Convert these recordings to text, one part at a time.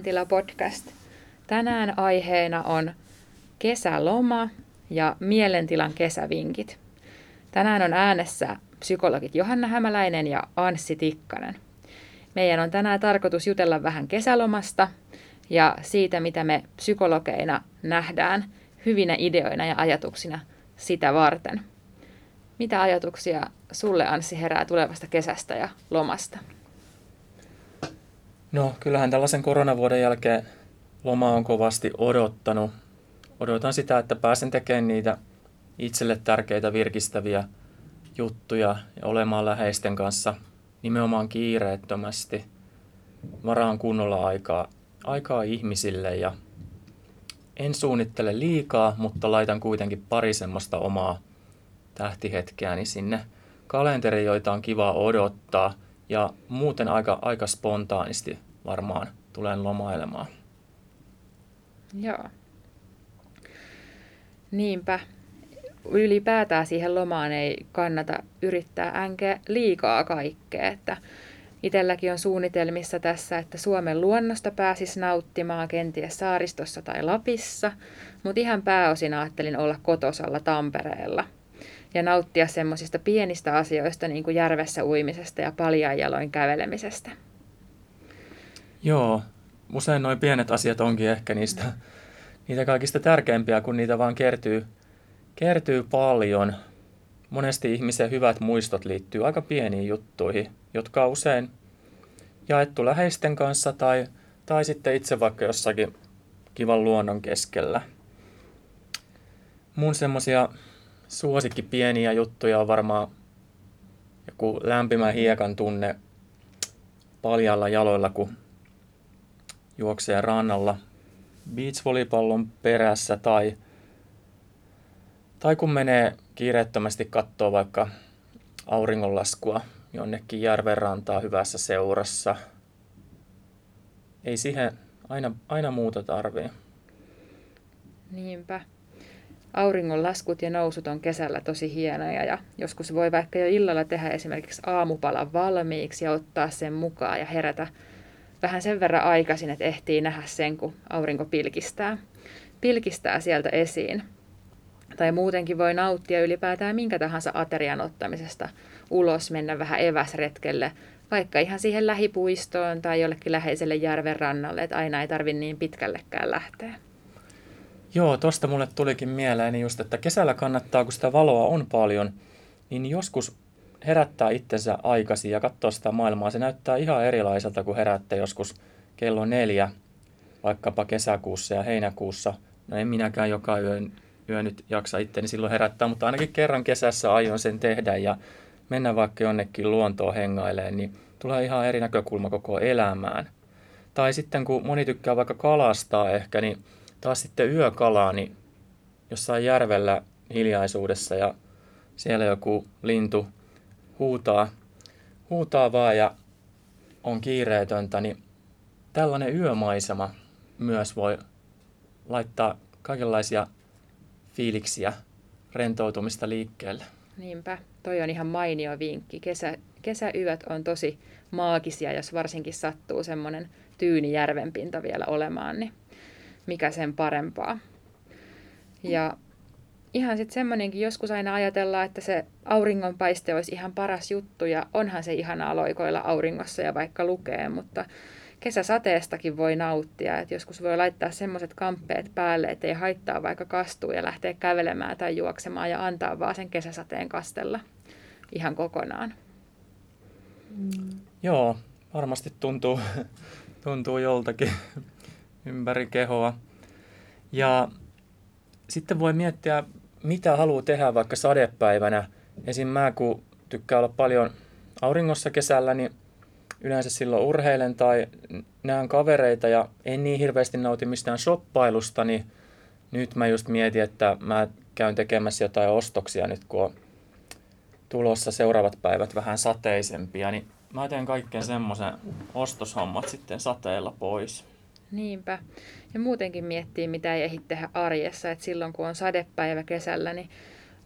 Mielentila-podcast. Tänään aiheena on kesäloma ja mielentilan kesävinkit. Tänään on äänessä psykologit Johanna Hämäläinen ja Anssi Tikkanen. Meidän on tänään tarkoitus jutella vähän kesälomasta ja siitä, mitä me psykologeina nähdään hyvinä ideoina ja ajatuksina sitä varten. Mitä ajatuksia sulle Anssi herää tulevasta kesästä ja lomasta? No kyllähän tällaisen koronavuoden jälkeen loma on kovasti odottanut. Odotan sitä, että pääsen tekemään niitä itselle tärkeitä virkistäviä juttuja ja olemaan läheisten kanssa nimenomaan kiireettömästi. Varaan kunnolla aikaa, aikaa ihmisille ja en suunnittele liikaa, mutta laitan kuitenkin pari semmoista omaa tähtihetkeäni sinne kalenteriin, joita on kiva odottaa. Ja muuten aika, aika spontaanisti varmaan tulen lomailemaan. Joo. Niinpä. Ylipäätään siihen lomaan ei kannata yrittää änkeä liikaa kaikkea. Että Itelläkin on suunnitelmissa tässä, että Suomen luonnosta pääsisi nauttimaan kenties saaristossa tai Lapissa, mutta ihan pääosin ajattelin olla kotosalla Tampereella ja nauttia semmoisista pienistä asioista niin kuin järvessä uimisesta ja paljaajaloin kävelemisestä. Joo, usein noin pienet asiat onkin ehkä niistä, niitä kaikista tärkeimpiä, kun niitä vaan kertyy, kertyy paljon. Monesti ihmisen hyvät muistot liittyy aika pieniin juttuihin, jotka on usein jaettu läheisten kanssa tai, tai sitten itse vaikka jossakin kivan luonnon keskellä. Mun semmosia suosikki pieniä juttuja on varmaan joku lämpimä hiekan tunne paljalla jaloilla, kun juoksee rannalla beachvolleyballon perässä tai, tai kun menee kiireettömästi katsoa vaikka auringonlaskua jonnekin järvenrantaa hyvässä seurassa. Ei siihen aina, aina muuta tarvii. Niinpä. Auringonlaskut ja nousut on kesällä tosi hienoja ja joskus voi vaikka jo illalla tehdä esimerkiksi aamupalan valmiiksi ja ottaa sen mukaan ja herätä vähän sen verran aikaisin, että ehtii nähdä sen, kun aurinko pilkistää, pilkistää sieltä esiin. Tai muutenkin voi nauttia ylipäätään minkä tahansa aterian ottamisesta ulos, mennä vähän eväsretkelle, vaikka ihan siihen lähipuistoon tai jollekin läheiselle järven rannalle, että aina ei tarvi niin pitkällekään lähteä. Joo, tosta mulle tulikin mieleeni just, että kesällä kannattaa, kun sitä valoa on paljon, niin joskus herättää itsensä aikaisin ja katsoa sitä maailmaa. Se näyttää ihan erilaiselta, kuin herätte joskus kello neljä, vaikkapa kesäkuussa ja heinäkuussa. No en minäkään joka yö, yö nyt jaksa itteni silloin herättää, mutta ainakin kerran kesässä aion sen tehdä ja mennä vaikka jonnekin luontoon hengailemaan, niin tulee ihan eri näkökulma koko elämään. Tai sitten kun moni tykkää vaikka kalastaa ehkä, niin taas sitten yökalaa, niin jossain järvellä hiljaisuudessa ja siellä joku lintu huutaa, huutaa vaan ja on kiireetöntä, niin tällainen yömaisema myös voi laittaa kaikenlaisia fiiliksiä, rentoutumista liikkeelle. Niinpä, toi on ihan mainio vinkki. Kesä, kesäyöt on tosi maagisia, jos varsinkin sattuu semmoinen tyyni järvenpinta vielä olemaan, niin mikä sen parempaa. Ja ihan sitten semmoinenkin joskus aina ajatellaan, että se auringonpaiste olisi ihan paras juttu ja onhan se ihanaa loikoilla auringossa ja vaikka lukee, mutta kesäsateestakin voi nauttia. että joskus voi laittaa semmoiset kamppeet päälle, että ei haittaa vaikka kastuu ja lähteä kävelemään tai juoksemaan ja antaa vaan sen kesäsateen kastella ihan kokonaan. Mm. Joo, varmasti tuntuu, tuntuu joltakin ympäri kehoa. Ja sitten voi miettiä, mitä haluaa tehdä vaikka sadepäivänä. Esim. mä, kun tykkää olla paljon auringossa kesällä, niin yleensä silloin urheilen tai näen kavereita ja en niin hirveästi nauti mistään shoppailusta, niin nyt mä just mietin, että mä käyn tekemässä jotain ostoksia nyt, kun on tulossa seuraavat päivät vähän sateisempia, niin mä teen kaikkeen semmoisen ostoshommat sitten sateella pois. Niinpä. Ja muutenkin miettii, mitä ei ehdi tehdä arjessa. että silloin kun on sadepäivä kesällä, niin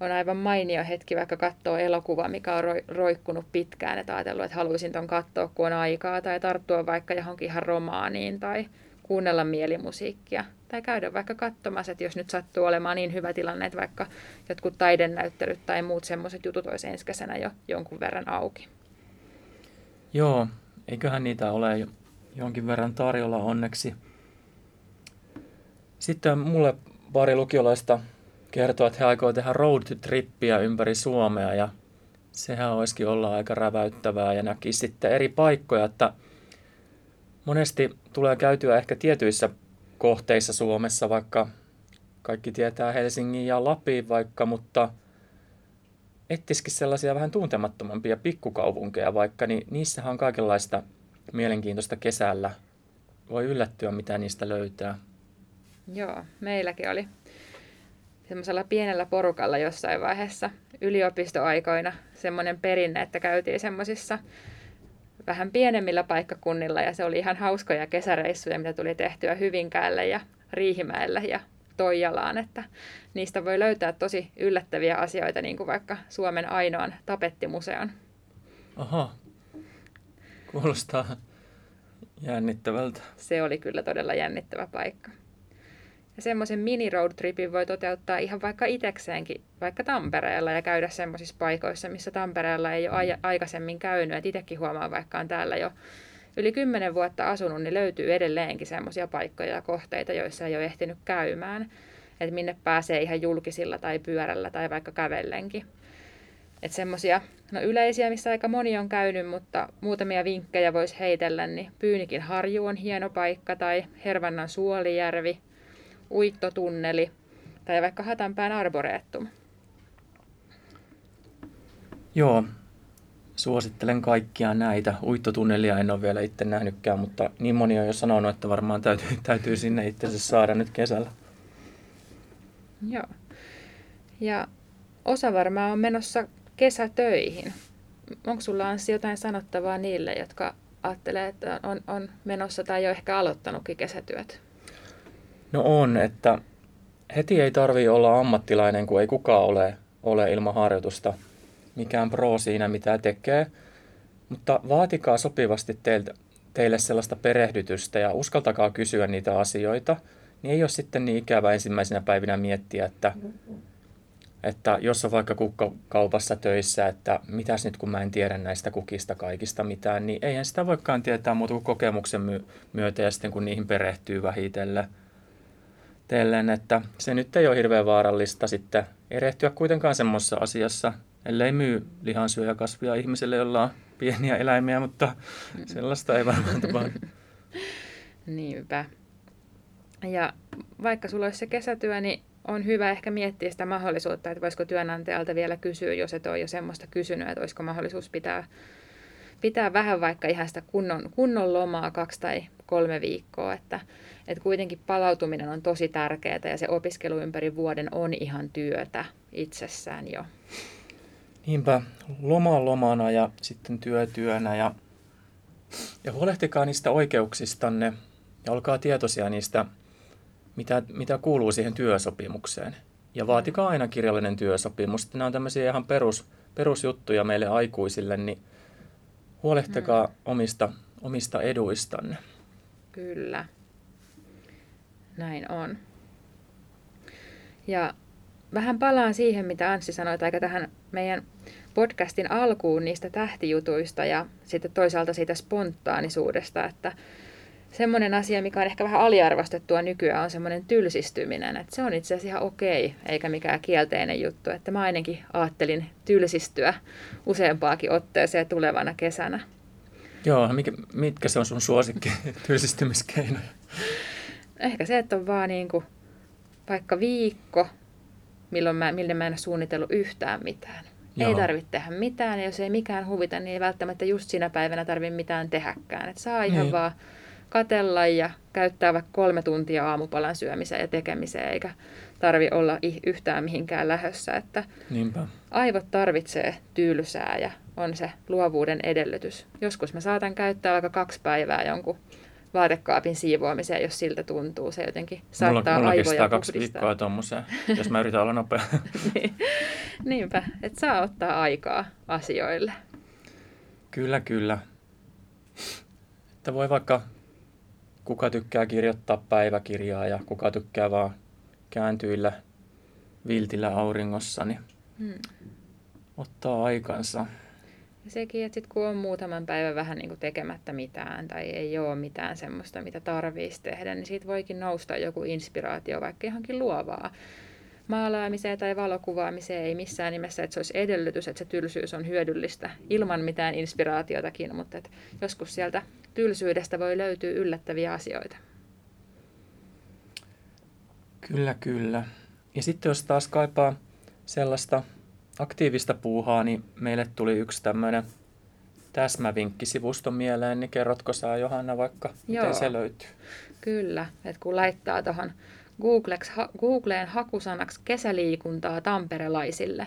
on aivan mainio hetki vaikka katsoa elokuva, mikä on roikkunut pitkään, että ajatellut, että haluaisin ton katsoa, kun on aikaa, tai tarttua vaikka johonkin ihan romaaniin, tai kuunnella mielimusiikkia, tai käydä vaikka katsomassa, että jos nyt sattuu olemaan niin hyvä tilanne, että vaikka jotkut taidennäyttelyt tai muut semmoiset jutut olisi ensi kesänä jo jonkun verran auki. Joo, eiköhän niitä ole jonkin verran tarjolla onneksi. Sitten mulle pari lukiolaista kertoo, että he aikoo tehdä road trippiä ympäri Suomea ja sehän olisikin olla aika räväyttävää ja näki sitten eri paikkoja, että monesti tulee käytyä ehkä tietyissä kohteissa Suomessa, vaikka kaikki tietää Helsingin ja Lapin vaikka, mutta etsisikin sellaisia vähän tuntemattomampia pikkukaupunkeja vaikka, niin niissähän on kaikenlaista mielenkiintoista kesällä. Voi yllättyä, mitä niistä löytää. Joo, meilläkin oli semmoisella pienellä porukalla jossain vaiheessa yliopistoaikoina semmoinen perinne, että käytiin semmoisissa vähän pienemmillä paikkakunnilla ja se oli ihan hauskoja kesäreissuja, mitä tuli tehtyä Hyvinkäälle ja Riihimäelle ja Toijalaan, että niistä voi löytää tosi yllättäviä asioita, niin kuin vaikka Suomen ainoan tapettimuseon. Aha, kuulostaa jännittävältä. Se oli kyllä todella jännittävä paikka. Ja semmoisen mini road tripin voi toteuttaa ihan vaikka itsekseenkin, vaikka Tampereella ja käydä semmoisissa paikoissa, missä Tampereella ei ole aikaisemmin käynyt. Et itsekin huomaan, vaikka on täällä jo yli kymmenen vuotta asunut, niin löytyy edelleenkin semmoisia paikkoja ja kohteita, joissa ei ole ehtinyt käymään. Että minne pääsee ihan julkisilla tai pyörällä tai vaikka kävellenkin. Että semmoisia no yleisiä, missä aika moni on käynyt, mutta muutamia vinkkejä voisi heitellä, niin Pyynikin harju on hieno paikka tai Hervannan suolijärvi – uittotunneli tai vaikka Hatanpään arboreettum. Joo, suosittelen kaikkia näitä. Uittotunnelia en ole vielä itse nähnytkään, mutta niin moni on jo sanonut, että varmaan täytyy, täytyy sinne itse saada nyt kesällä. Joo. Ja osa varmaan on menossa kesätöihin. Onko sulla Anssi jotain sanottavaa niille, jotka ajattelee, että on, on menossa tai jo ehkä aloittanutkin kesätyöt? No on, että heti ei tarvi olla ammattilainen, kun ei kukaan ole, ole ilman harjoitusta mikään pro siinä, mitä tekee. Mutta vaatikaa sopivasti teiltä, teille sellaista perehdytystä ja uskaltakaa kysyä niitä asioita. Niin ei ole sitten niin ikävä ensimmäisenä päivinä miettiä, että, että jos on vaikka kukkakaupassa töissä, että mitäs nyt kun mä en tiedä näistä kukista kaikista mitään, niin eihän sitä voikaan tietää muuta kuin kokemuksen myötä ja sitten kun niihin perehtyy vähitellen – tellen, että se nyt ei ole hirveän vaarallista sitten erehtyä kuitenkaan semmoisessa asiassa, ellei myy lihansyöjäkasvia ihmiselle, jolla on pieniä eläimiä, mutta sellaista ei varmaan tapahdu. Niinpä. Ja vaikka sulla olisi se kesätyö, niin on hyvä ehkä miettiä sitä mahdollisuutta, että voisiko työnantajalta vielä kysyä, jos et ole jo semmoista kysynyt, että olisiko mahdollisuus pitää, pitää vähän vaikka ihan sitä kunnon, kunnon lomaa kaksi tai kolme viikkoa, että että kuitenkin palautuminen on tosi tärkeää ja se opiskelu ympäri vuoden on ihan työtä itsessään jo. Niinpä, loma lomana ja sitten työ työnä ja, ja huolehtikaa niistä oikeuksistanne ja olkaa tietoisia niistä, mitä, mitä kuuluu siihen työsopimukseen. Ja vaatikaa aina kirjallinen työsopimus. Nämä on tämmöisiä ihan perus, perusjuttuja meille aikuisille, niin huolehtikaa mm. omista, omista eduistanne. Kyllä. Näin on. Ja vähän palaan siihen, mitä Anssi sanoi, aika tähän meidän podcastin alkuun niistä tähtijutuista ja sitten toisaalta siitä spontaanisuudesta, että semmoinen asia, mikä on ehkä vähän aliarvostettua nykyään, on semmoinen tylsistyminen. Että se on itse asiassa ihan okei, eikä mikään kielteinen juttu. Että mä ainakin ajattelin tylsistyä useampaakin otteeseen tulevana kesänä. Joo, mikä, mitkä se on sun suosikki tylsistymiskeinoja? ehkä se, että on vaan niin kuin vaikka viikko, milloin mä, milloin mä en ole suunnitellut yhtään mitään. Joo. Ei tarvitse tehdä mitään, ja jos ei mikään huvita, niin ei välttämättä just sinä päivänä tarvitse mitään tehdäkään. Et saa ihan niin. vaan katella ja käyttää vaikka kolme tuntia aamupalan syömiseen ja tekemiseen, eikä tarvi olla yhtään mihinkään lähössä. Että Niinpä. Aivot tarvitsee tylsää ja on se luovuuden edellytys. Joskus mä saatan käyttää vaikka kaksi päivää jonkun vaatekaapin siivoamiseen, jos siltä tuntuu. Se jotenkin saattaa mulla, mulla aivoja kestää kaksi viikkoa tuommoiseen, jos mä yritän olla nopea. niin. Niinpä, että saa ottaa aikaa asioille. Kyllä, kyllä. Että voi vaikka kuka tykkää kirjoittaa päiväkirjaa ja kuka tykkää vaan kääntyillä viltillä auringossa, niin hmm. ottaa aikansa. Ja sekin, että sit kun on muutaman päivän vähän niin kuin tekemättä mitään tai ei ole mitään semmoista, mitä tarvitsisi tehdä, niin siitä voikin nousta joku inspiraatio, vaikka johonkin luovaa maalaamiseen tai valokuvaamiseen ei missään nimessä, että se olisi edellytys, että se tylsyys on hyödyllistä ilman mitään inspiraatiotakin, mutta että joskus sieltä tylsyydestä voi löytyä yllättäviä asioita. Kyllä, kyllä. Ja sitten jos taas kaipaa sellaista aktiivista puuhaa, niin meille tuli yksi tämmöinen täsmävinkkisivusto mieleen, niin kerrotko sä Johanna vaikka, Joo. miten se löytyy? Kyllä, että kun laittaa tuohon Googleen hakusanaksi kesäliikuntaa tamperelaisille,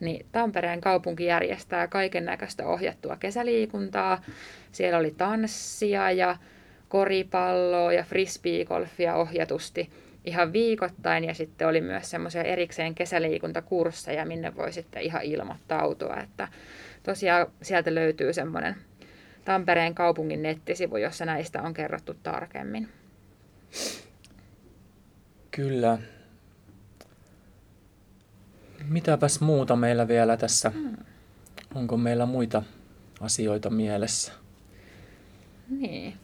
niin Tampereen kaupunki järjestää kaiken näköistä ohjattua kesäliikuntaa. Siellä oli tanssia ja koripalloa ja frisbeegolfia ohjatusti ihan viikoittain ja sitten oli myös semmoisia erikseen kesäliikuntakursseja, minne voi sitten ihan ilmoittautua, että tosiaan sieltä löytyy semmoinen Tampereen kaupungin nettisivu, jossa näistä on kerrottu tarkemmin. Kyllä. Mitäpäs muuta meillä vielä tässä? Hmm. Onko meillä muita asioita mielessä? Niin.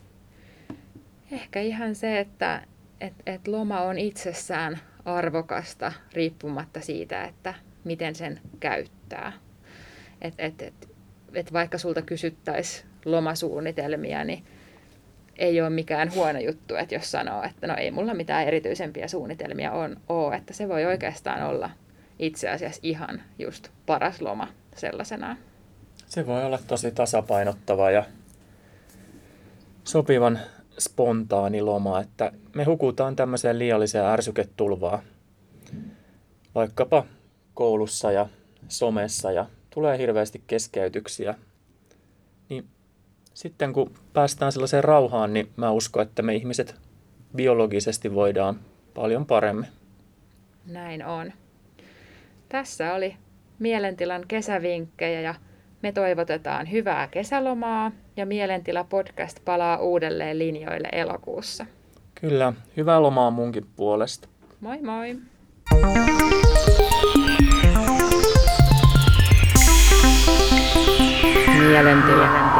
Ehkä ihan se, että et, et loma on itsessään arvokasta riippumatta siitä, että miten sen käyttää. Et, et, et, et vaikka sulta kysyttäisiin lomasuunnitelmia, niin ei ole mikään huono juttu, että jos sanoo, että no ei mulla mitään erityisempiä suunnitelmia on, ole, että se voi oikeastaan olla itse asiassa ihan just paras loma sellaisenaan. Se voi olla tosi tasapainottava ja sopivan spontaani loma, että me hukutaan tämmöiseen liialliseen ärsyketulvaan, vaikkapa koulussa ja somessa ja tulee hirveästi keskeytyksiä, sitten kun päästään sellaiseen rauhaan, niin mä uskon, että me ihmiset biologisesti voidaan paljon paremmin. Näin on. Tässä oli mielentilan kesävinkkejä ja me toivotetaan hyvää kesälomaa ja Mielentila podcast palaa uudelleen linjoille elokuussa. Kyllä, hyvää lomaa munkin puolesta. Moi moi! Mielentila.